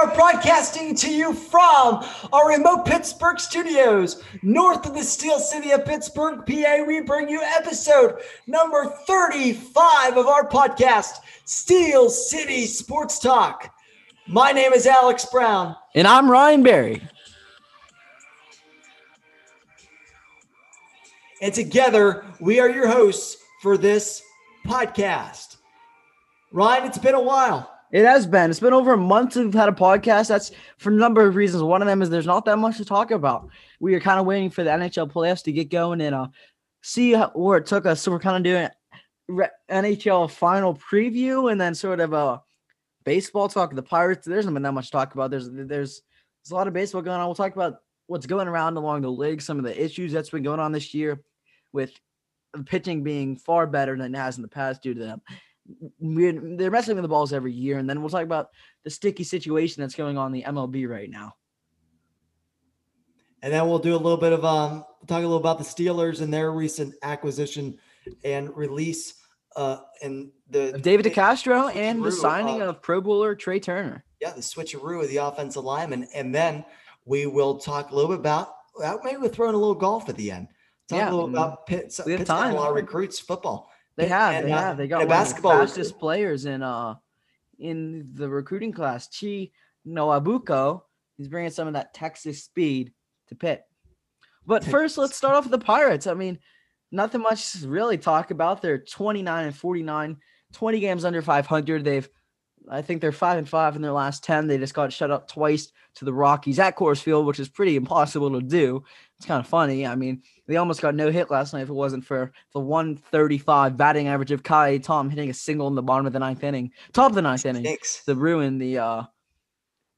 Are broadcasting to you from our remote Pittsburgh studios, north of the Steel City of Pittsburgh, PA. We bring you episode number 35 of our podcast, Steel City Sports Talk. My name is Alex Brown. And I'm Ryan Barry. And together, we are your hosts for this podcast. Ryan, it's been a while. It has been. It's been over a month since we've had a podcast. That's for a number of reasons. One of them is there's not that much to talk about. We are kind of waiting for the NHL playoffs to get going and uh, see how, where it took us. So we're kind of doing NHL final preview and then sort of a baseball talk. The Pirates. There's not been that much to talk about. There's there's there's a lot of baseball going on. We'll talk about what's going around along the league, some of the issues that's been going on this year, with pitching being far better than it has in the past due to them they're messing with the balls every year, and then we'll talk about the sticky situation that's going on in the MLB right now. And then we'll do a little bit of um talk a little about the Steelers and their recent acquisition and release uh and the David DeCastro and the signing of Pro Bowler Trai Turner. Yeah, the switcheroo of the offensive lineman, and then we will talk a little bit about well, maybe we're throwing a little golf at the end. Talk yeah, a little about Pitt. We time. a lot of recruits football. They have, and, they uh, have. They got one basketball of the fastest players in uh in the recruiting class. Chi Noabuko. He's bringing some of that Texas speed to Pitt. But first, let's start off with the Pirates. I mean, nothing much to really talk about. They're 29 and 49, 20 games under 500. They've I think they're five and five in their last 10. They just got shut up twice to the Rockies at Coors Field, which is pretty impossible to do. It's kind of funny. I mean, they almost got no hit last night if it wasn't for the 135 batting average of Ka'ai Tom hitting a single in the bottom of the ninth inning, top of the ninth inning, to ruin the uh,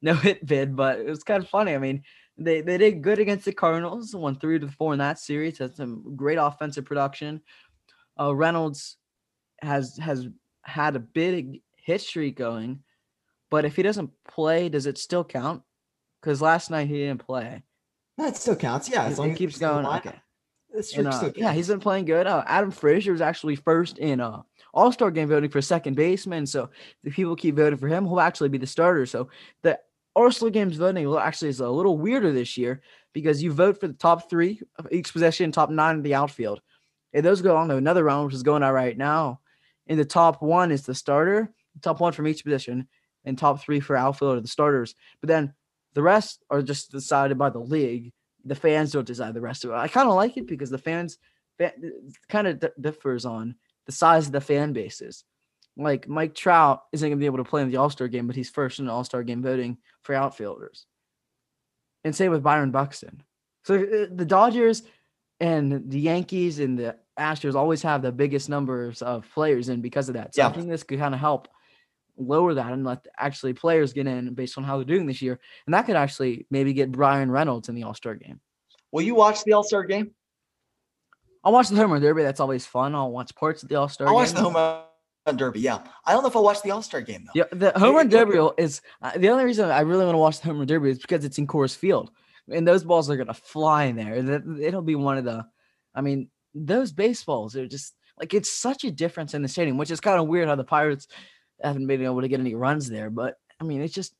no hit bid. But it was kind of funny. I mean, they, they did good against the Cardinals, won three to four in that series. Had some great offensive production. Uh, Reynolds has has had a big hit streak going, but if he doesn't play, does it still count? Because last night he didn't play. That still counts. Yeah, as long he as keeps going. Okay. And, uh, yeah, he's been playing good. Uh, Adam Frazier was actually first in uh, All Star game voting for second baseman. So if people keep voting for him, he'll actually be the starter. So the All Star games voting will actually is a little weirder this year because you vote for the top three of each possession, top nine in the outfield. And those go on to another round, which is going on right now. In the top one is the starter, top one from each position, and top three for outfield are the starters. But then the rest are just decided by the league. The fans don't decide the rest of it. I kind of like it because the fans kind of differs on the size of the fan bases. Like Mike Trout isn't going to be able to play in the All Star game, but he's first in the All Star game voting for outfielders. And same with Byron Buxton. So uh, the Dodgers and the Yankees and the Astros always have the biggest numbers of players in because of that. So yeah. I think this could kind of help lower that and let actually players get in based on how they're doing this year. And that could actually maybe get Bryan Reynolds in the All Star game. Will you watch the All Star game? I'll watch the home run derby. That's always fun. I'll watch parts of the All Star I'll watch the home run derby. Yeah. I don't know if I'll watch the All Star game though. Yeah. The home run derby is uh, the only reason I really want to watch the home run derby is because it's in Coors Field. And those balls are going to fly in there. It'll be one of the, I mean, those baseballs are just like it's such a difference in the stadium, which is kind of weird how the Pirates haven't been able to get any runs there. But I mean, it's just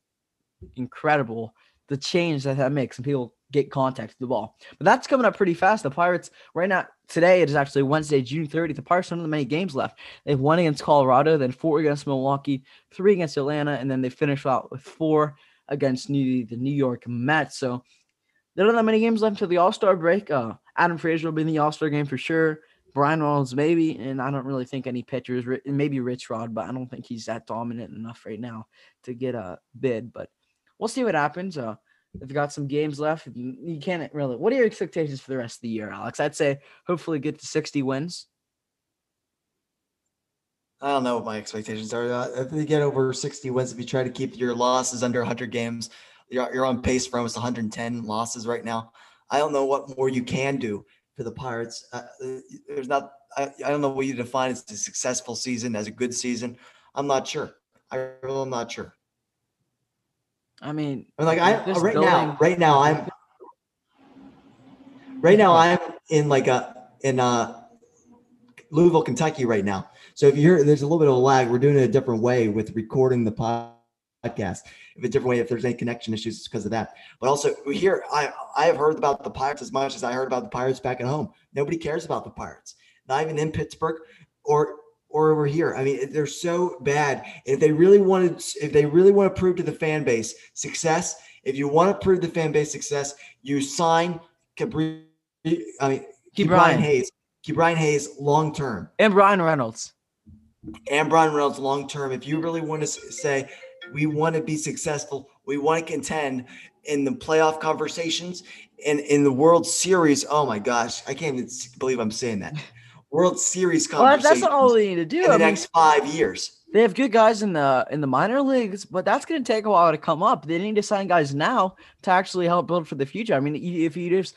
incredible the change that that makes and people get contact with the ball. But that's coming up pretty fast. The Pirates right now today it is actually Wednesday, June 30th. The Pirates don't have many games left. They've won against Colorado, then four against Milwaukee, three against Atlanta, and then they finish out with four against New, the New York Mets. So they don't have many games left until the All Star break. Uh, Adam Frazier will be in the All Star game for sure. Bryan Reynolds, maybe, and I don't really think any pitchers, maybe Rich Rod, but I don't think he's that dominant enough right now to get a bid. But we'll see what happens. Uh, they've got some games left. You can't really. What are your expectations for the rest of the year, Alex? I'd say hopefully get to 60 wins. I don't know what my expectations are. Uh, if they get over 60 wins, if you try to keep your losses under 100 games, you're, you're on pace for almost 110 losses right now. I don't know what more you can do for the Pirates. Uh, there's not. I, I don't know what you define as a successful season, as a good season. I'm not sure. I really am not sure. I mean, I'm like I right building- now, right now I'm right now I'm in like a in uh Louisville, Kentucky right now. So if you hear there's a little bit of a lag, we're doing it a different way with recording the podcast in a different way if there's any connection issues it's because of that. But also here, I I have heard about the Pirates as much as I heard about the Pirates back at home. Nobody cares about the Pirates, not even in Pittsburgh or or over here. I mean, they're so bad. If they really wanted, if they really want to prove to the fan base success, if you want to prove the fan base success, you sign Cabri, I mean, Ke'Bryan Hayes, Ke'Bryan Hayes long term, and Bryan Reynolds, and Bryan Reynolds long term. If you really want to say we want to be successful, we want to contend in the playoff conversations and in the World Series. Oh my gosh, I can't even believe I'm saying that. World Series conversations. Well, that's not all they need to do in the I next mean, five years. They have good guys in the in the minor leagues, but that's going to take a while to come up. They need to sign guys now to actually help build for the future. I mean, if you just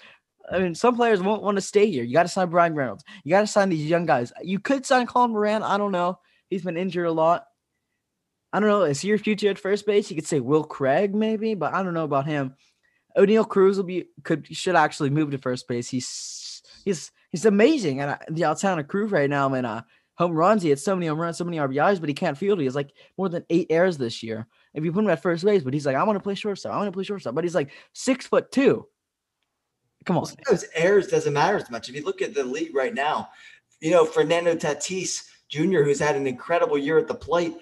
I mean, some players won't want to stay here. You got to sign Bryan Reynolds. You got to sign these young guys. You could sign Colin Moran. I don't know. He's been injured a lot. I don't know. Is he your future at first base? You could say Will Craig maybe, but I don't know about him. Oneil Cruz will be could should actually move to first base. He's he's he's amazing at the of Cruz right now. And uh, home runs, he had so many home runs, so many RBIs, but he can't field. He has like more than eight errors this year. If you put him at first base, but he's like, I want to play shortstop. I want to play shortstop. But he's like six foot two. Come on. Those errors doesn't matter as much. If you look at the league right now, you know, Fernando Tatis Jr., who's had an incredible year at the plate,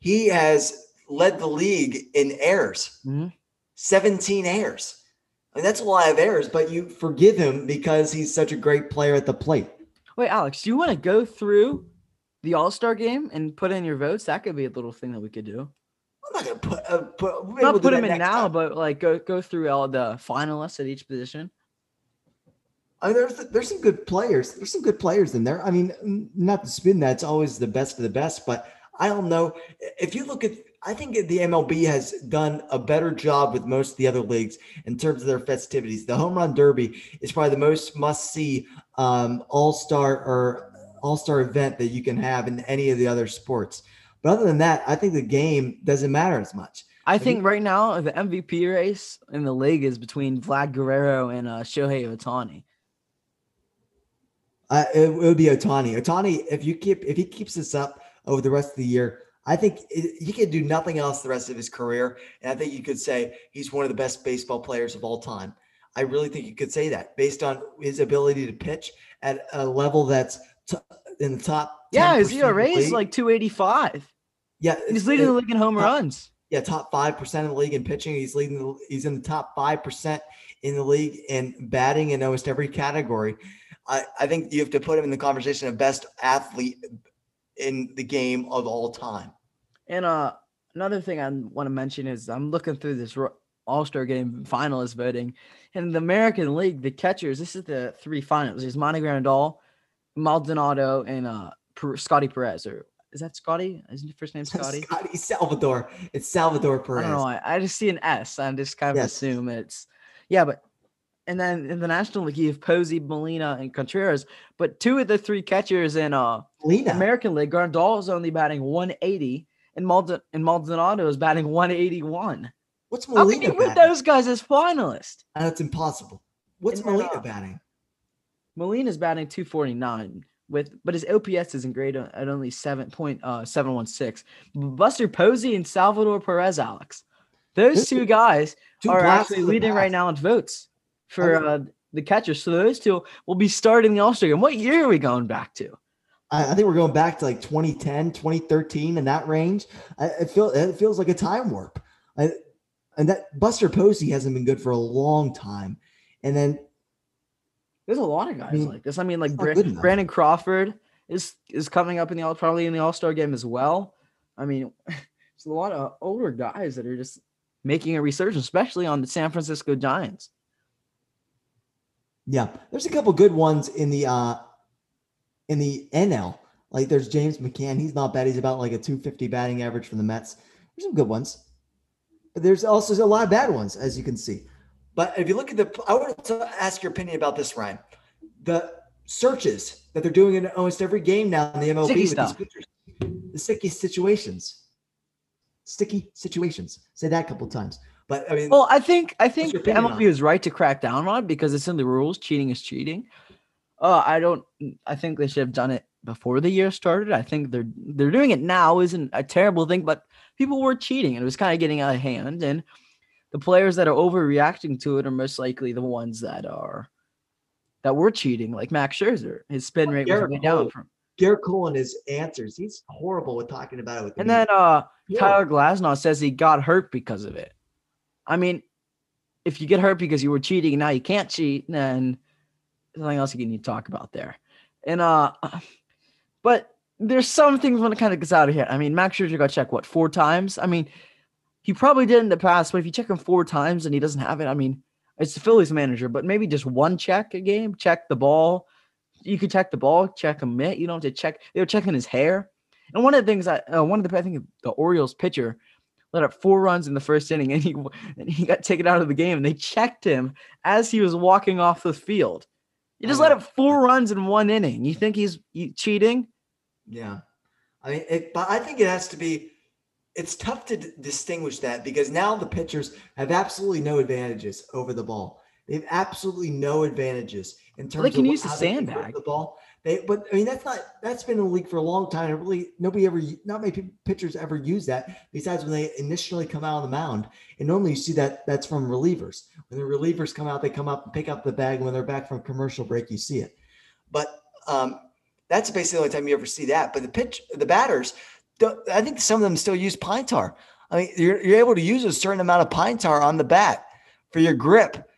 he has led the league in errors. Mm-hmm. 17 errors. I mean, that's a lot of errors, but you forgive him because he's such a great player at the plate. Wait, Alex, do you want to go through the All Star game and put in your votes? That could be a little thing that we could do. I'm not gonna put uh, put, not we'll put them in now, time. but like go go through all the finalists at each position. I mean, there's there's some good players. There's some good players in there. I mean, not to spin that's always the best of the best, but I don't know if you look at. I think the MLB has done a better job with most of the other leagues in terms of their festivities. The Home Run Derby is probably the most must see um, All Star or All Star event that you can have in any of the other sports. But other than that, I think the game doesn't matter as much. I think right now the MVP race in the league is between Vlad Guerrero and uh, Shohei Ohtani. Uh, it, it, would be Ohtani. Ohtani, if you keep if he keeps this up over the rest of the year, I think it, he could do nothing else the rest of his career, and I think you could say he's one of the best baseball players of all time. I really think you could say that based on his ability to pitch at a level that's t- in the top. Yeah, his ERA is like two eighty five. Yeah, he's leading the league in home runs. Yeah, top five percent of the league in pitching. He's leading. The, he's in the top five percent in the league in batting in almost every category. I, I think you have to put him in the conversation of best athlete in the game of all time. And uh, another thing I want to mention is I'm looking through this All Star Game finalist voting, and the American League, the catchers. This is the three finalists: There's Monty Grandal, Maldonado, and uh, Scotty Perez. Or is that Scotty? Isn't your first name Scotty? Scotty Salvador. It's Salvador Perez. I don't know. I, I just see an S. I just kind of yes. assume it's yeah, but and then in the National League, you have Posey, Molina, and Contreras. But two of the three catchers in uh Molina. American League, Grandal is only batting 180, and Maldon- and Maldonado is batting 181. What's Molina? How can you put those guys as finalists? That's impossible. What's and Molina then, uh, batting? Molina's batting 249 with, but his OPS isn't great at only 7.716. Uh, Buster Posey and Salvador Perez, Alex. Those two guys two are actually leading right now in votes for uh, the catchers. So those two will be starting the All Star game. What year are we going back to? I, think we're going back to like 2010, 2013 in that range. I, it, feel, it feels like a time warp. I, and that Buster Posey hasn't been good for a long time. And then there's a lot of guys I mean, like this. I mean, like Brandon Crawford is is coming up in the all probably in the All Star game as well. I mean, there's a lot of older guys that are just making a resurgence, especially on the San Francisco Giants. Yeah, there's a couple good ones in the uh in the NL. Like there's James McCann. He's not bad. He's about like a 250 batting average for the Mets. There's some good ones. But there's also a lot of bad ones, as you can see. But if you look at the, I want to ask your opinion about this, Ryan. The searches that they're doing in almost every game now in the MLB sticky with stuff. these pitchers, the sticky situations, sticky situations. Say that a couple times. But I mean, well, I think I think MLB is right to crack down on it because it's in the rules. Cheating is cheating. Uh, I don't. I think they should have done it before the year started. I think they're they're doing it now isn't a terrible thing, but people were cheating and it was kind of getting out of hand. And the players that are overreacting to it are most likely the ones that are that were cheating, like Max Scherzer. His spin rate Gerrit was way down from Gerrit Cole and his answers. He's horrible with talking about it. With and then uh yeah. Tyler Glasnow says he got hurt because of it. I mean, if you get hurt because you were cheating and now you can't cheat, then something else you need to talk about there. And uh but there's some things when it kind of gets out of here. I mean, Max Scherzer got checked what four times. I mean, he probably did in the past, but if you check him four times and he doesn't have it, I mean, it's the Phillies manager, but maybe just one check a game, check the ball. You could check the ball, check a mitt. You don't have to check. They were checking his hair. And one of the things I, uh, one of the, I think the Orioles pitcher let up four runs in the first inning and he, and he got taken out of the game and they checked him as he was walking off the field. You just let up four runs in one inning. You think he's cheating? Yeah. I mean, it, but I think it has to be, it's tough to d- distinguish that because now the pitchers have absolutely no advantages over the ball. They have absolutely no advantages in terms well, they can of use the sandbag. The ball. They, but I mean, that's not that's been in the league for a long time. really, nobody ever, not many pitchers ever use that. Besides when they initially come out on the mound, and normally you see that that's from relievers. When the relievers come out, they come up and pick up the bag. When they're back from commercial break, you see it. But um, that's basically the only time you ever see that. But the pitch, the batters, I think some of them still use pine tar. I mean, you're, you're able to use a certain amount of pine tar on the bat for your grip.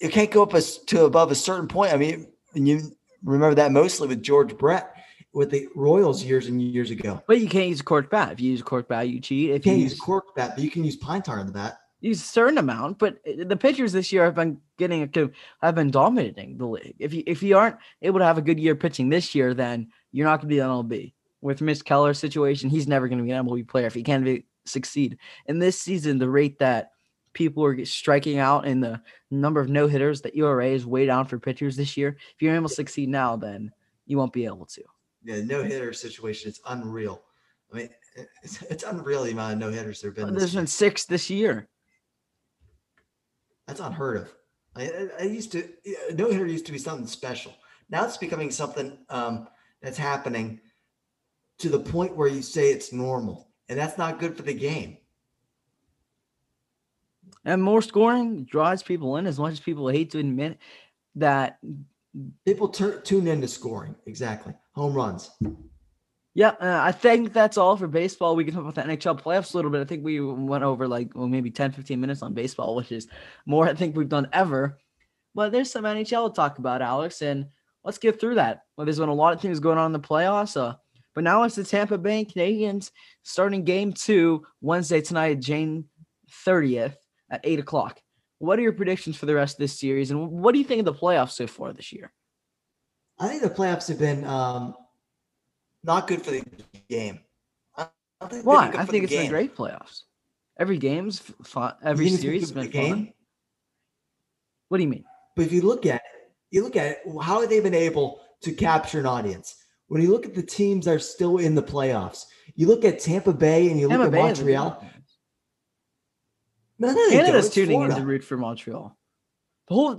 You can't go up a, to above a certain point. I mean, you remember that mostly with George Brett with the Royals years and years ago. But you can't use a cork bat. If you use a cork bat, you cheat. If you can't use, use cork bat, but you can use pine tar in the bat. Use a certain amount, but the pitchers this year have been getting a, have been dominating the league. If you if you aren't able to have a good year pitching this year, then you're not going to be an MLB. With Mitch Keller's situation, he's never going to be an MLB player if he can't be, succeed. And this season, the rate that people are striking out and the number of no hitters, the ERA is way down for pitchers this year. If you're able to succeed now, then you won't be able to. Yeah, no hitter situation is unreal. I mean, it's, it's unreal the amount of no hitters there have been. There's been six this year. That's unheard of. I, I used to no hitter used to be something special. Now it's becoming something um, that's happening to the point where you say it's normal, and that's not good for the game. And more scoring draws people in as much as people hate to admit that people tur- tune into scoring. Exactly. Home runs. Yeah, uh, I think that's all for baseball. We can talk about the NHL playoffs a little bit. I think we went over like well, maybe 10, 15 minutes on baseball, which is more I think we've done ever. But there's some NHL to talk about, Alex, and let's get through that. Well, there's been a lot of things going on in the playoffs. Uh, but now it's the Tampa Bay Canadiens starting game two Wednesday tonight, June 30th at eight o'clock. What are your predictions for the rest of this series, and what do you think of the playoffs so far this year? I think the playoffs have been um, not good for the game. I think Why? I think it's game. been great playoffs. Every game's fun. Every series has been game? fun. What do you mean? But if you look at it, you look at it, how have they been able to capture an audience? When you look at the teams that are still in the playoffs, you look at Tampa Bay and you Tampa look Bay at Montreal. Canada's tuning Florida. in to root for Montreal. The whole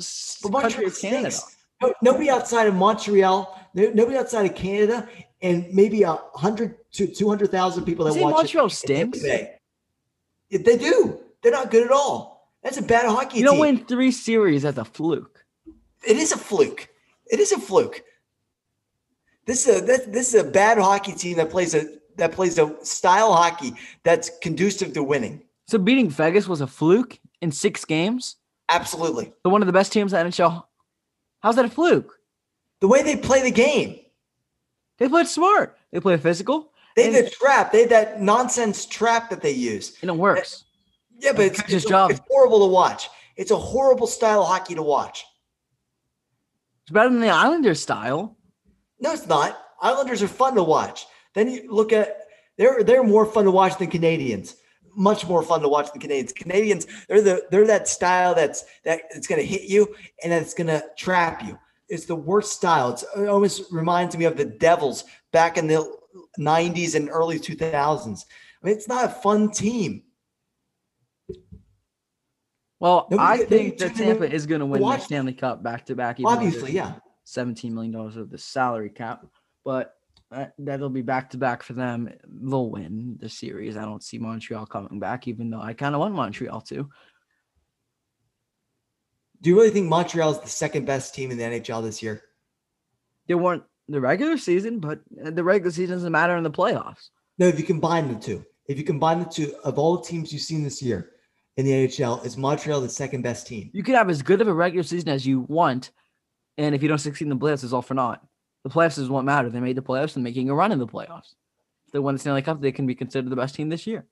but country of Canada. No, nobody outside of Montreal, nobody outside of Canada, and maybe a hundred to two hundred thousand people that watch Montreal it, stinks. They do. They're not good at all. That's a bad hockey. Team. You don't team. win three series as a fluke. It is a fluke. It is a fluke. This is a this is a bad hockey team that plays a that plays a style hockey that's conducive to winning. So beating Vegas was a fluke in six games. Absolutely. The one of the best teams in the NHL. How's that a fluke? The way they play the game. They played smart. They play physical. They have the trap. They have that nonsense trap that they use. And it works. Yeah, but it's, it's, job. it's horrible to watch. It's a horrible style of hockey to watch. It's better than the Islanders style. No, it's not. Islanders are fun to watch. Then you look at they're they're more fun to watch than Canadiens. Much more fun to watch the Canadiens. Canadiens, they're the they're that style that's that it's gonna hit you and it's gonna trap you. It's the worst style. It's, it almost reminds me of the Devils back in the 90s and early 2000s. I mean, it's not a fun team. Well, Nobody, I think that Tampa is going to win the Stanley Cup back to back. Obviously, yeah. $17 million of the salary cap. But Uh, that'll be back to back for them. They'll win the series. I don't see Montreal coming back, even though I kind of want Montreal to. Do you really think Montreal is the second best team in the NHL this year? They weren't the regular season, but uh, the regular season doesn't matter in the playoffs. No, if you combine the two, if you combine the two of all the teams you've seen this year in the NHL, is Montreal the second best team? You can have as good of a regular season as you want, and if you don't succeed in the playoffs, it's all for naught. The playoffs is what matter. They made the playoffs and making a run in the playoffs. If they won the Stanley Cup, they can be considered the best team this year.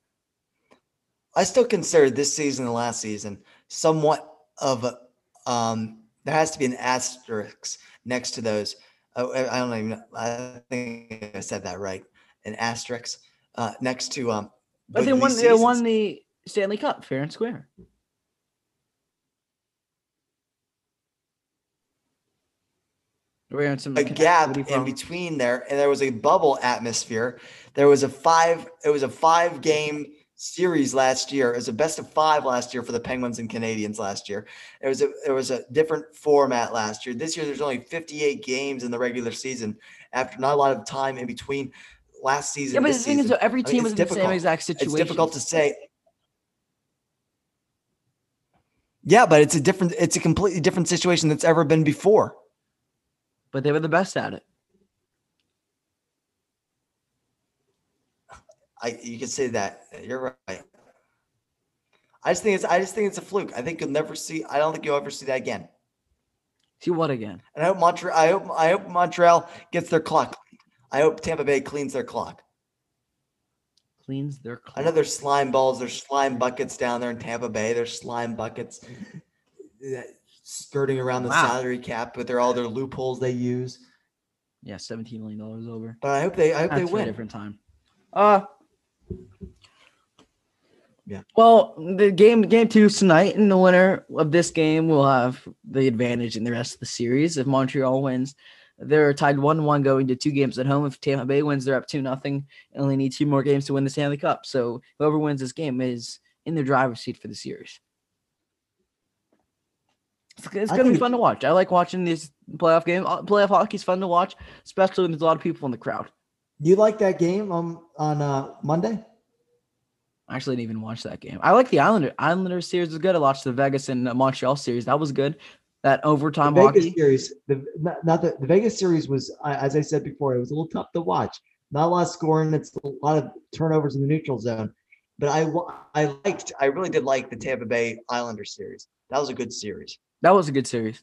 I still consider this season and last season somewhat of a um, there has to be an asterisk next to those. Uh, I don't even. I think I said that right. An asterisk uh, next to um. But they won. They won the Stanley Cup fair and square. A gap in between there, and there was a bubble atmosphere. There was a five. It was a five game series last year. It was a best of five last year for the Penguins and Canadiens last year. It was a it was a different format last year. This year there's only 58 games in the regular season after not a lot of time in between last season. Yeah, but the thing season. is, every team I mean, was in difficult. the same exact situation. It's difficult to say. Yeah, but it's a different, it's a completely different situation that's ever been before. But they were the best at it. I you can say that. You're right. I just think it's I just think it's a fluke. I think you'll never see. I don't think you'll ever see that again. See what again? And I hope Montreal. I hope I hope Montreal gets their clock. I hope Tampa Bay cleans their clock. Cleans their clock. I know there's slime balls. There's slime buckets down there in Tampa Bay. There's slime buckets skirting around the wow. salary cap, but they're all their loopholes they use. Yeah, seventeen million dollars over. But I hope they. I hope That's they win. different time. Uh yeah. Well, the game game two is tonight, and the winner of this game will have the advantage in the rest of the series. If Montreal wins, they're tied one one going to two games at home. If Tampa Bay wins, they're up two nothing. Only need two more games to win the Stanley Cup. So whoever wins this game is in the driver's seat for the series. It's, it's gonna be fun to watch. I like watching these playoff game. Uh, playoff hockey is fun to watch, especially when there's a lot of people in the crowd. You like that game on on uh, Monday? I actually didn't even watch that game. I like the Islander Islander series was good. I watched the Vegas and Montreal series. That was good. That overtime the Vegas hockey. series. The not, not the, the Vegas series was as I said before. It was a little tough to watch. Not a lot of scoring. It's a lot of turnovers in the neutral zone. But I I liked. I really did like the Tampa Bay Islander series. That was a good series. That was a good series.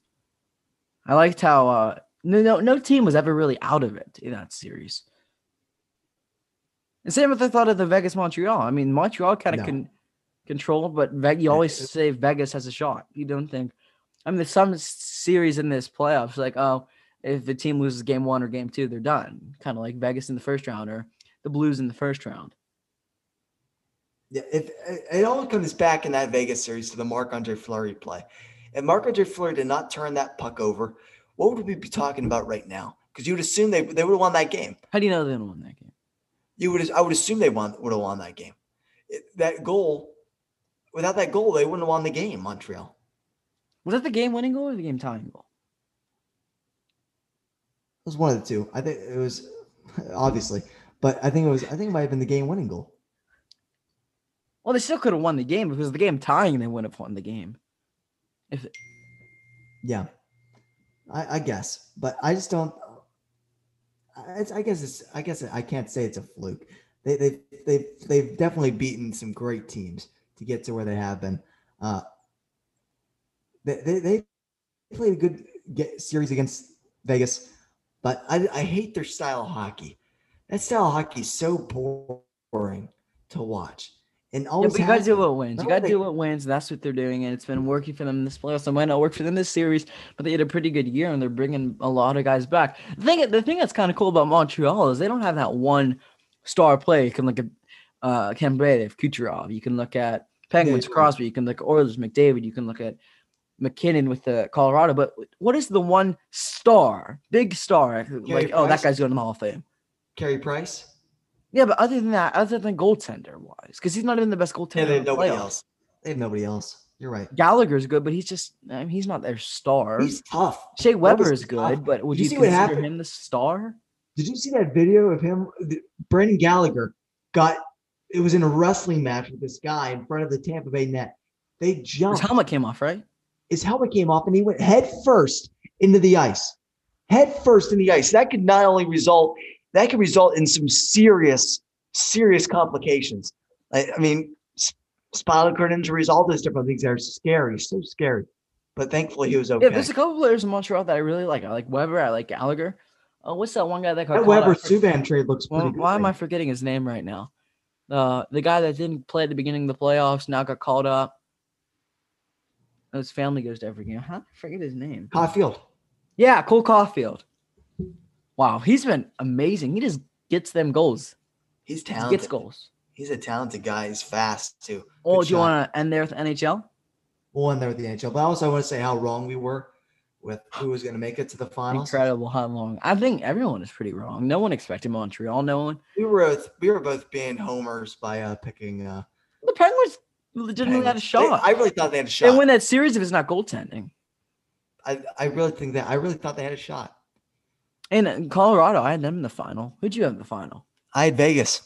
I liked how uh, no no no team was ever really out of it in that series. And same with I thought of the Vegas Montreal. I mean, Montreal kind of no. can control, but Ve- you always say Vegas has a shot. You don't think. I mean, there's some series in this playoffs like, oh, if the team loses game one or game two, they're done. Kind of like Vegas in the first round or the Blues in the first round. Yeah, if it all comes back in that Vegas series to the Marc Andre Fleury play. If Marc Andre Fleury did not turn that puck over, what would we be talking about right now? Because you would assume they, they would have won that game. How do you know they would have won that game? you would I would assume they won would have won that game. It, that goal, without that goal, they wouldn't have won the game. Montreal. Was that the game winning goal or the game tying goal? It was one of the two. I think it was obviously, but I think it was. I think it might have been the game winning goal. Well, they still could have won the game because the game tying they wouldn't have won the game. If yeah, I, I guess, but I just don't. I guess it's. I guess I can't say it's a fluke. They they they they've definitely beaten some great teams to get to where they have been. Uh, they they, they played a good get, series against Vegas, but I I hate their style of hockey. That style of hockey is so boring to watch. And always yeah, you gotta do what wins. You gotta do what wins. That's what they're doing, and it's been working for them in this playoffs. It might not work for them this series, but they had a pretty good year, and they're bringing a lot of guys back. The thing, the thing that's kind of cool about Montreal is they don't have that one star player. You can look at uh, Kembrave, Kucherov. You can look at Penguins, yeah. Crosby. You can look at Oilers, McDavid. You can look at MacKinnon with the Colorado. But what is the one star, big star, Carey like? Price? Oh, that guy's going to the Hall of Fame. Carey Price. Yeah, but other than that, other than goaltender wise, because he's not even the best goaltender. Yeah, they have nobody playoffs. else. They have nobody else. You're right. Gallagher's good, but he's just I mean, he's not their star. He's tough. Shea Weber is good, tough. but would you, you consider him the star? Did you see that video of him? Brendan Gallagher got it was in a wrestling match with this guy in front of the Tampa Bay net. They jumped. His helmet came off, right? His helmet came off, and he went head first into the ice. Head first in the ice. That could not only result that could result in some serious, serious complications. I, I mean, spinal cord injuries, all those different things are scary, so scary. But thankfully, he was okay. Yeah, there's a couple players in Montreal that I really like. I like Weber. I like Gallagher. Uh, what's that one guy that got that Weber Subban trade looks pretty well, good. Why am I forgetting his name right now? Uh, the guy that didn't play at the beginning of the playoffs now got called up. His family goes to every game. Huh? I forget his name. Caufield. Yeah, Cole Caufield. Wow, he's been amazing. He just gets them goals. He's talented. He gets goals. He's a talented guy. He's fast too. Oh, Good do you want to end there with NHL? We'll end there with the NHL. But also, I want to say how wrong we were with who was going to make it to the finals. Incredible how long. I think everyone is pretty wrong. No one expected Montreal. No one. We were both, we were both being homers by uh, picking. Uh, the Penguins legitimately Penguins. had a shot. They, I really thought they had a shot. They win that series if it's not goaltending. I, I really think that I really thought they had a shot. And in Colorado, I had them in the final. Who'd you have in the final? I had Vegas.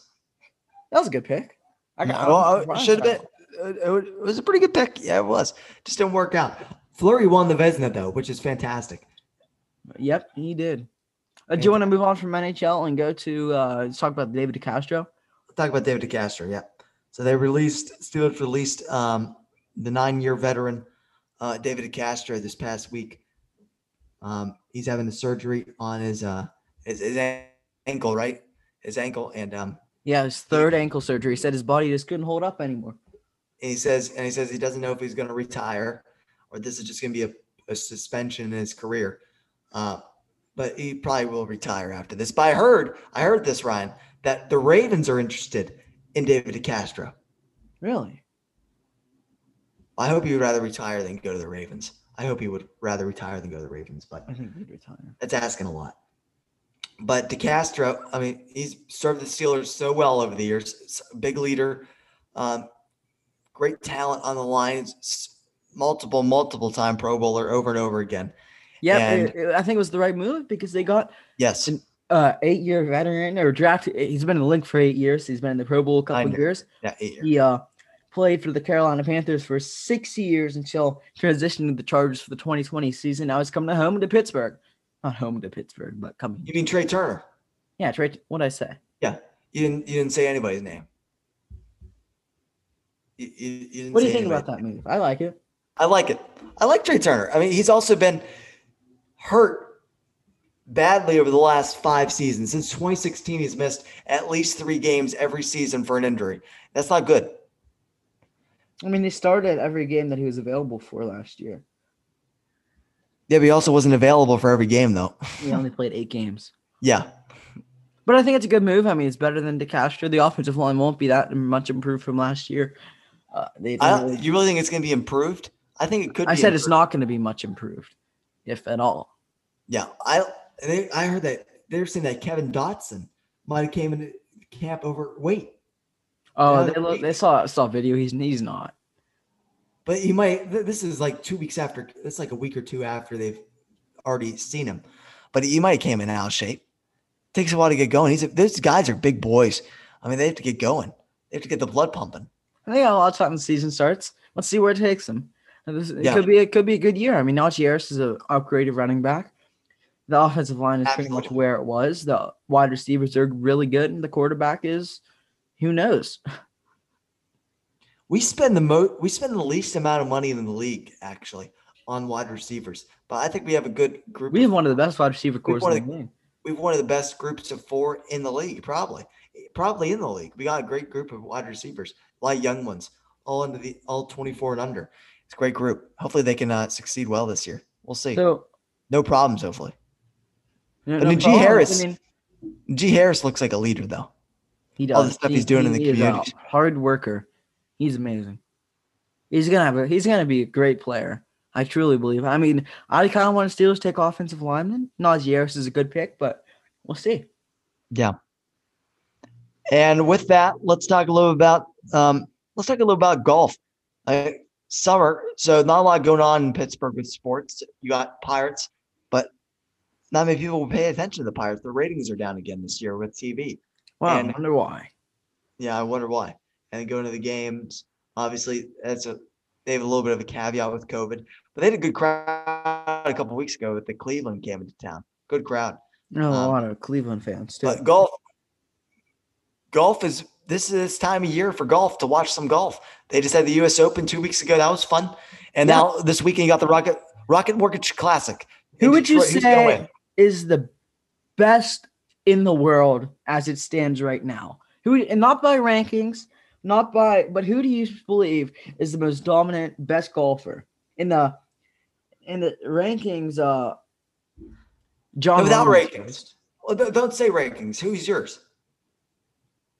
That was a good pick. I got. Well, should have been. It was a pretty good pick. Yeah, it was. Just didn't work out. Fleury won the Vezina though, which is fantastic. Yep, he did. Uh, do you want to move on from NHL and go to uh, talk about David DeCastro? talk about David DeCastro. Yeah. So they released Steelers released um, the nine-year veteran uh, David DeCastro this past week. Um, he's having the surgery on his uh his, his ankle, right? His ankle, and um, yeah, his third ankle surgery. He said his body just couldn't hold up anymore. And he says, and he says he doesn't know if he's going to retire or this is just going to be a, a, suspension in his career. Uh, but he probably will retire after this. But I heard, I heard this, Ryan, that the Ravens are interested in David DeCastro. Really? I hope he would rather retire than go to the Ravens. I hope he would rather retire than go to the Ravens, but I think he'd retire. That's asking a lot. But DeCastro, I mean, he's served the Steelers so well over the years. Big leader, um, great talent on the line, multiple, multiple time Pro Bowler over and over again. Yeah, I think it was the right move because they got yes an uh, eight year veteran or draft. He's been in the league for eight years. He's been in the Pro Bowl a couple of years. Yeah, eight years. He uh, played for the Carolina Panthers for six years until transitioning to the Chargers for the 2020 season. Now he's coming home to Pittsburgh. Not home to Pittsburgh, but coming. You mean Trai Turner? Yeah, Trai. What did I say? Yeah, you didn't. You didn't say anybody's name. You, you what do you think about that move? I like it. I like it. I like Trai Turner. I mean, he's also been hurt badly over the last five seasons. Since 2016, he's missed at least three games every season for an injury. That's not good. I mean, he started every game that he was available for last year. Yeah, but he also wasn't available for every game, though. he only played eight games. Yeah. But I think it's a good move. I mean, it's better than DeCastro. The offensive line won't be that much improved from last year. Uh, they really... you really think it's going to be improved? I think it could. I said improved. it's not going to be much improved, if at all. Yeah, I they, I heard that they're saying that Kevin Dotson might have came into camp overweight. Oh, they look, they saw saw video. He's he's not. But he might. This is like two weeks after. It's like a week or two after they've already seen him. But he might have came in out of shape. Takes a while to get going. He's these guys are big boys. I mean, they have to get going. They have to get the blood pumping. I think a lot of time the season starts. Let's see where it takes them. This, it yeah. could be it could be a good year. I mean, Najee Harris is an upgraded running back. The offensive line is Absolutely. pretty much where it was. The wide receivers are really good, and the quarterback is who knows. We spend the mo we spend the least amount of money in the league actually on wide receivers, but I think we have a good group. We have one of the best wide receiver corps in the, the league. We have one of the best groups of four in the league, probably, probably in the league. We got a great group of wide receivers, a lot of young ones, all under the all twenty four and under. It's a great group. Hopefully, they can uh, succeed well this year. We'll see. So, no problems. Hopefully. No, I mean, Najee Harris. I mean, G Harris looks like a leader, though. He does. All the stuff he, he's doing he, in the community. hard worker. He's amazing. He's gonna have a. He's gonna be a great player. I truly believe. I mean, I kind of want to Steelers take offensive lineman. Najee is a good pick, but we'll see. Yeah. And with that, let's talk a little about um, let's talk a little about golf. I, summer, so not a lot going on in Pittsburgh with sports. You got Pirates, but not many people will pay attention to the Pirates. The ratings are down again this year with TV. Wow, and, I wonder why. Yeah, I wonder why. And going to the games, obviously, that's a they have a little bit of a caveat with COVID, but they had a good crowd a couple weeks ago with the Cleveland came into town. Good crowd. No, um, a lot of Cleveland fans too. But golf, golf is this is this time of year for golf to watch some golf. They just had the U.S. Open two weeks ago. That was fun, and yeah. now this weekend you got the Rocket Rocket Mortgage Classic. Who would Detroit. you say is the best in the world as it stands right now? Who and not by rankings, not by, but who do you believe is the most dominant, best golfer in the in the rankings? Uh, John. No, without rankings. Well, don't say rankings. Who's yours?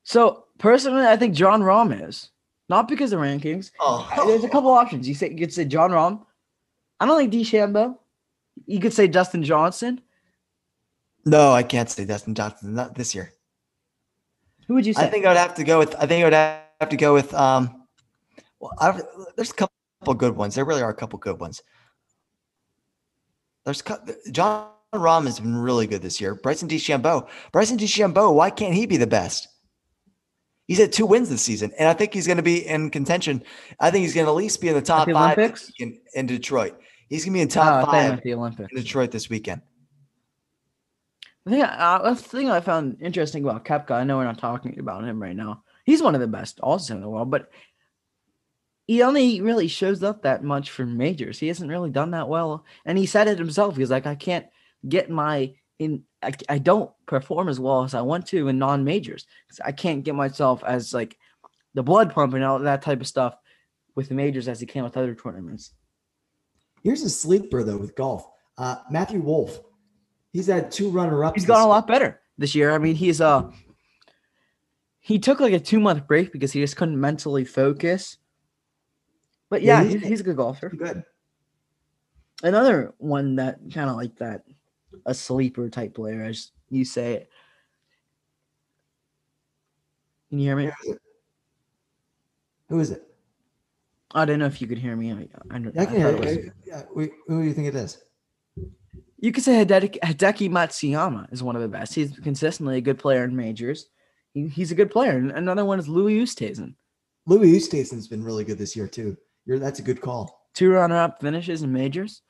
So personally, I think Jon Rahm is not because of rankings. Oh. There's a couple options. You say you could say Jon Rahm. I don't like DeChambeau. You could say Dustin Johnson. No, I can't say Dustin Johnson. Not this year. Who would you say? I think I would have to go with. I think I would have to go with. Um, well, I've, there's a couple good ones. There really are a couple good ones. There's Jon Rahm has been really good this year. Bryson DeChambeau. Bryson DeChambeau. Why can't he be the best? He's had two wins this season, and I think he's going to be in contention. I think he's going to at least be in the top the five in, in, Detroit. He's going to be in top oh, five the Olympics. in Detroit this weekend. The thing, uh, the thing I found interesting about Koepka, I know we're not talking about him right now. He's one of the best also in the world, but he only really shows up that much for majors. He hasn't really done that well, and he said it himself. He's like, I can't get my in I, I don't perform as well as I want to in non majors. I can't get myself as like the blood pumping and all that type of stuff with the majors as he can with other tournaments. Here's a sleeper though with golf. Uh, Matthew Wolff. He's had two runner ups. He's gone a lot better this year. I mean, he's uh he took like a two month break because he just couldn't mentally focus. But yeah, yeah he's, he's, a good golfer. Good. Another one that kind of like that a sleeper type player, as you say it. Can you hear me? Who is it? Who is it? I don't know if you could hear me. I, I, I, I can hear you. Yeah, who do you think it is? You could say Hideki, Hideki Matsuyama is one of the best. He's consistently a good player in majors. He, he's a good player. And another one is Louis Oosthuizen. Louis Oosthuizen's been really good this year too. You're, that's a good call. Two runner-up finishes in majors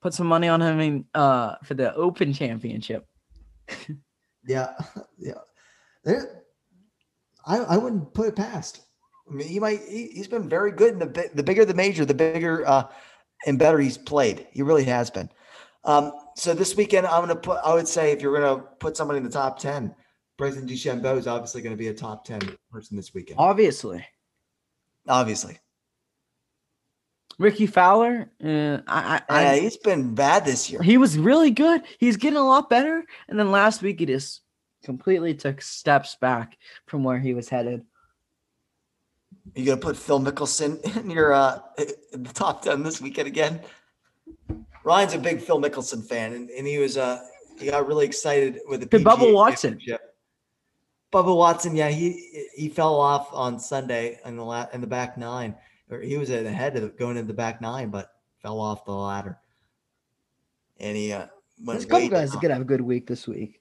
put some money on him in, uh, for the Open Championship. yeah, yeah. There, I I wouldn't put it past. I mean, he might. He, has been very good. And the the bigger the major, the bigger uh, and better he's played. He really has been. Um, so this weekend, I'm gonna put. I would say if you're gonna put somebody in the top ten, Bryson DeChambeau is obviously going to be a top ten person this weekend. Obviously. Obviously. Rickie Fowler, uh, I, I, yeah, he's been bad this year. He was really good. He's getting a lot better. And then last week, he just completely took steps back from where he was headed. You gonna put Phil Mickelson in your uh in the top ten this weekend again? Ryan's a big Phil Mickelson fan, and, and he was uh he got really excited with the PGA Bubba Watson. Bubba Watson, yeah, he he fell off on Sunday in the la- in the back nine or he was ahead of going into the back nine, but fell off the ladder. And he uh, went. This couple guys could have a good week this week.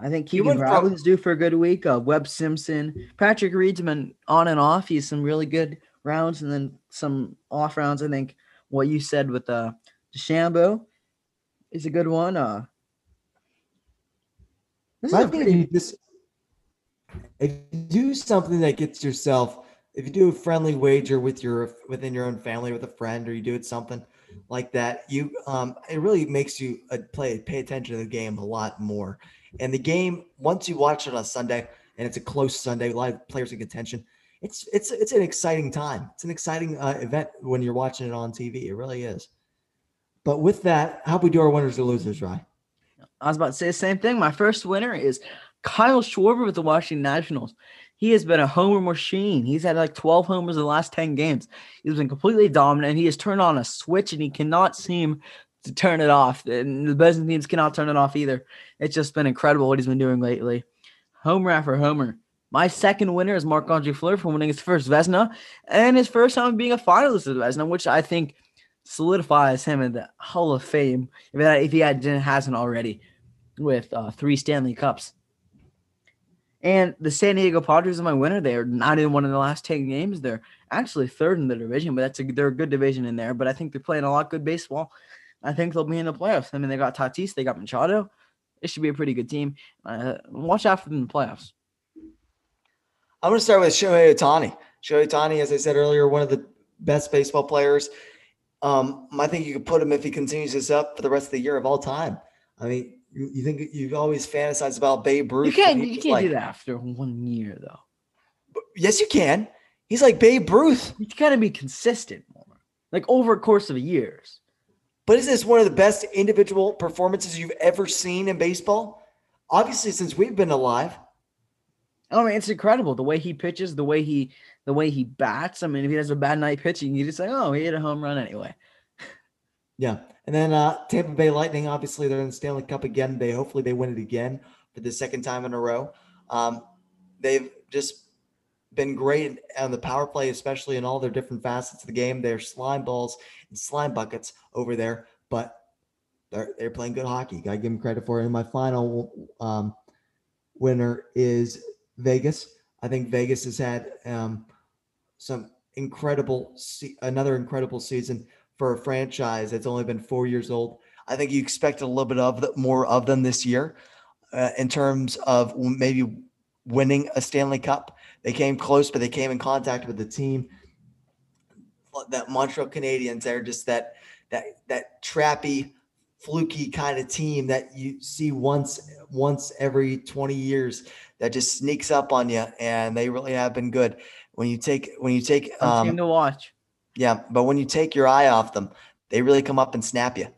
I think Keegan Robbins due for a good week. Uh, Webb Simpson, Patrick Reed's been on and off. He's some really good rounds and then some off rounds. I think what you said with uh DeChambeau is a good one. Uh, this pretty- this if you do something that gets yourself if you do a friendly wager with your within your own family with a friend or you do it something like that you um it really makes you uh, play pay attention to the game a lot more. And the game once you watch it on sunday and it's a close sunday a lot of players in contention it's it's it's an exciting time. It's an exciting uh, event when you're watching it on tv it really is but with that how we do our winners and losers right i was about to say the same thing my first winner is kyle schwarber with the washington nationals he has been a homer machine. He's had like 12 homers in the last 10 games. He's been completely dominant. He has turned on a switch and he cannot seem to turn it off. And the teams cannot turn it off either. It's just been incredible what he's been doing lately. Homer after homer. My second winner is Marc Andre Fleury for winning his first Vezina and his first time being a finalist of the Vezina, which I think solidifies him in the Hall of Fame if, he had, hasn't already with uh, three Stanley Cups. And the San Diego Padres are my winner. They are not in one of the last 10 games. They're actually third in the division, but that's a, they're a good division in there. But I think they're playing a lot good baseball. I think they'll be in the playoffs. I mean, they got Tatis, they got Machado. It should be a pretty good team. Uh, watch out for them in the playoffs. I'm going to start with Shohei Ohtani. Shohei Ohtani, as I said earlier, one of the best baseball players. Um, I think you could put him if he continues this up for the rest of the year of all time. I mean, you, you think you've always fantasized about Babe Ruth. You can't. You can't like, do that after one year, though. Yes, you can. He's like Babe Ruth. You got to be consistent more, like over a course of years. But is this one of the best individual performances you've ever seen in baseball? Obviously, since we've been alive. I mean, it's incredible the way he pitches, the way he the way he bats. I mean, if he has a bad night pitching, you just say, "Oh, he hit a home run anyway." Yeah, and then uh, Tampa Bay Lightning, obviously they're in the Stanley Cup again. They hopefully they win it again for the second time in a row. Um, they've just been great on the power play, especially in all their different facets of the game. They're slime balls and slime buckets over there, but they're they're playing good hockey. Got to give them credit for it. And my final um, winner is Vegas. I think Vegas has had um, some incredible, se- another incredible season for a franchise that's only been four years old. I think you expect a little bit of the, more of them this year uh, in terms of maybe winning a Stanley Cup. They came close, but they came in contact with the team. That Montreal Canadiens, they're just that that that trappy, fluky kind of team that you see once once every 20 years that just sneaks up on you, and they really have been good. When you take when you take um, team to watch yeah, but when you take your eye off them, they really come up and snap you.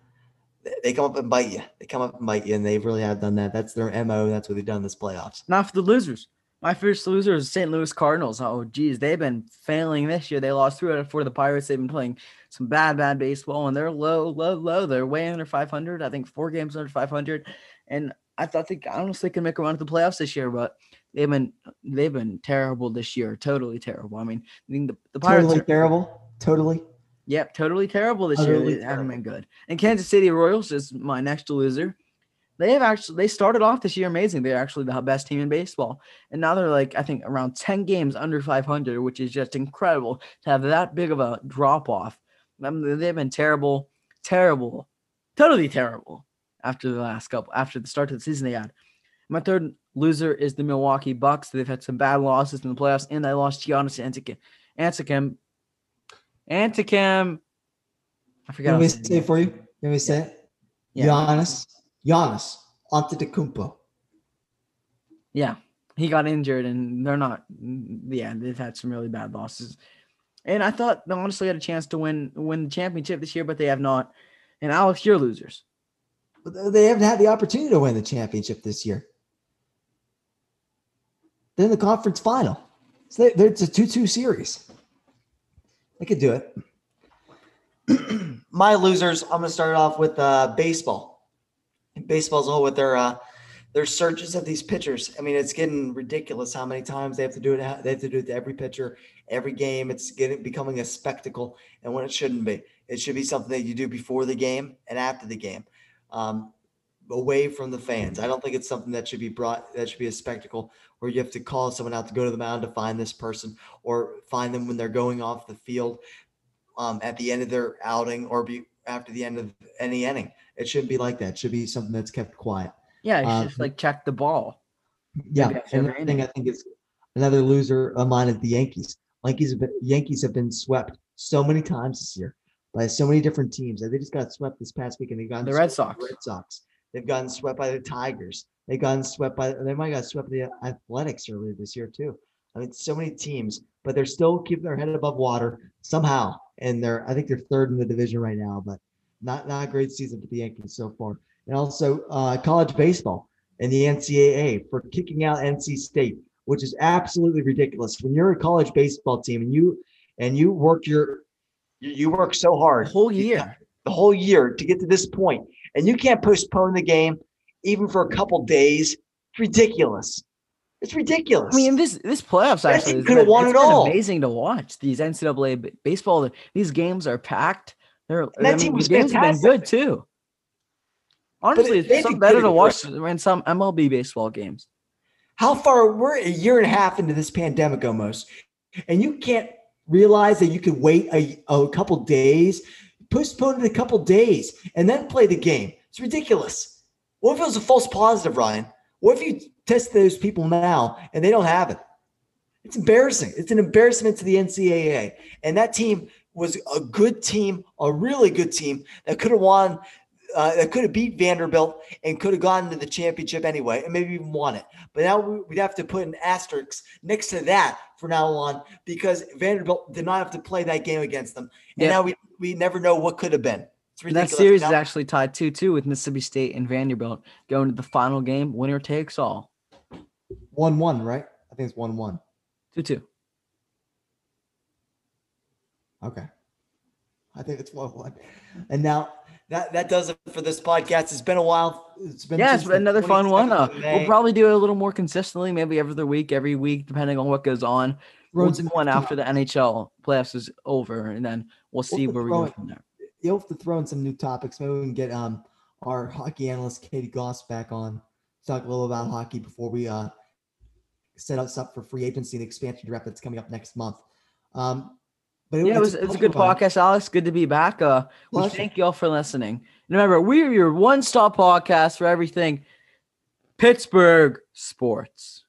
They come up and bite you. They come up and bite you, and they really have done that. That's their mo. That's what they've done this playoffs. Not for the losers. My first loser is St. Louis Cardinals. Oh, geez, they've been failing this year. They lost three out of four to the Pirates. They've been playing some bad, bad baseball, and they're low, low, low. They're way under 500. I think four games under 500. And I thought they honestly can make a run at the playoffs this year, but they've been they've been terrible this year. Totally terrible. I mean, I mean the, the Pirates totally are, terrible. Totally. Yep, totally terrible this totally year. They haven't been good. And Kansas City Royals is my next loser. They have actually they started off this year amazing. They're actually the best team in baseball, and now they're like I think around ten games under 500, which is just incredible to have that big of a drop off. I mean, they've been terrible, terrible, totally terrible after the last couple after the start of the season they had. My third loser is the Milwaukee Bucks. They've had some bad losses in the playoffs, and they lost Giannis Antetokounmpo Antetokounmpo. I forgot. Let me say it for you. Let me say it. Yeah. Giannis. Giannis Antetokounmpo. Yeah, he got injured, and they're not. Yeah, they've had some really bad losses. And I thought they honestly had a chance to win win the championship this year, but they have not. And Alex, you're losers. But they haven't had the opportunity to win the championship this year. They're in the conference final. So they, it's a 2 2 series. I could do it. My losers. I'm going to start off with uh, baseball. Baseball's whole with their uh, their searches of these pitchers. I mean, it's getting ridiculous how many times they have to do it. They have to do it to every pitcher, every game. It's getting becoming a spectacle, and when it shouldn't be, it should be something that you do before the game and after the game, um, away from the fans. I don't think it's something that should be brought. That should be a spectacle where you have to call someone out to go to the mound to find this person or find them when they're going off the field um, at the end of their outing or be after the end of any inning. It shouldn't be like that. It should be something that's kept quiet. Yeah, you um, just like check the ball. Yeah, and the thing I think is another loser of mine is the Yankees. Yankees have been, Yankees have been swept so many times this year by so many different teams. They just got swept this past week, and they got the Red Sox. Red Sox. They've gotten swept by the Tigers. They've gotten swept by. They might got swept by the Athletics earlier this year too. I mean, so many teams, but they're still keeping their head above water somehow. And they're, I think they're third in the division right now, but not not a great season for the Yankees so far. And also uh, college baseball and the NCAA for kicking out NC State, which is absolutely ridiculous. When you're a college baseball team and you and you work your you work so hard the whole year, the whole year to get to this point, and you can't postpone the game even for a couple days. It's ridiculous. It's ridiculous. I mean, this this playoffs actually could have won it all. Amazing to watch these NCAA baseball. These games are packed. They're that I mean, team was games fantastic. have been good too. Honestly, it's some better to watch than some MLB baseball games. How far we're a year and a half into this pandemic almost, and you can't realize that you could wait a, a couple days, postpone it a couple days, and then play the game. It's ridiculous. What if it was a false positive, Ryan? What if you test those people now and they don't have it? It's embarrassing. It's an embarrassment to the NCAA. And that team was a good team, a really good team that could have won, uh, that could have beat Vanderbilt and could have gone to the championship anyway, and maybe even won it. But now we'd have to put an asterisk next to that for now on because Vanderbilt did not have to play that game against them, and yep. now we we never know what could have been. That series now, is actually tied 2 2 with Mississippi State and Vanderbilt going to the final game. Winner takes all. 1 1, right? I think it's 1 1. 2 2. Okay. I think it's 1 1. And now that that does it for this podcast. It's been a while. It's been yeah, it's been another fun one. Uh, we'll probably do it a little more consistently, maybe every other week, every week, depending on what goes on. We'll do one after the NHL playoffs is over, and then we'll see we'll where we go from there you'll have to throw in some new topics. Maybe we can get um our hockey analyst Katie Goss back on talk a little about hockey before we uh set us up for free agency and expansion draft that's coming up next month. Um, but it, yeah, it was, it's a good podcast, Alex. Good to be back. Uh, we thank you all for listening. And remember, we're your one stop podcast for everything Pittsburgh sports.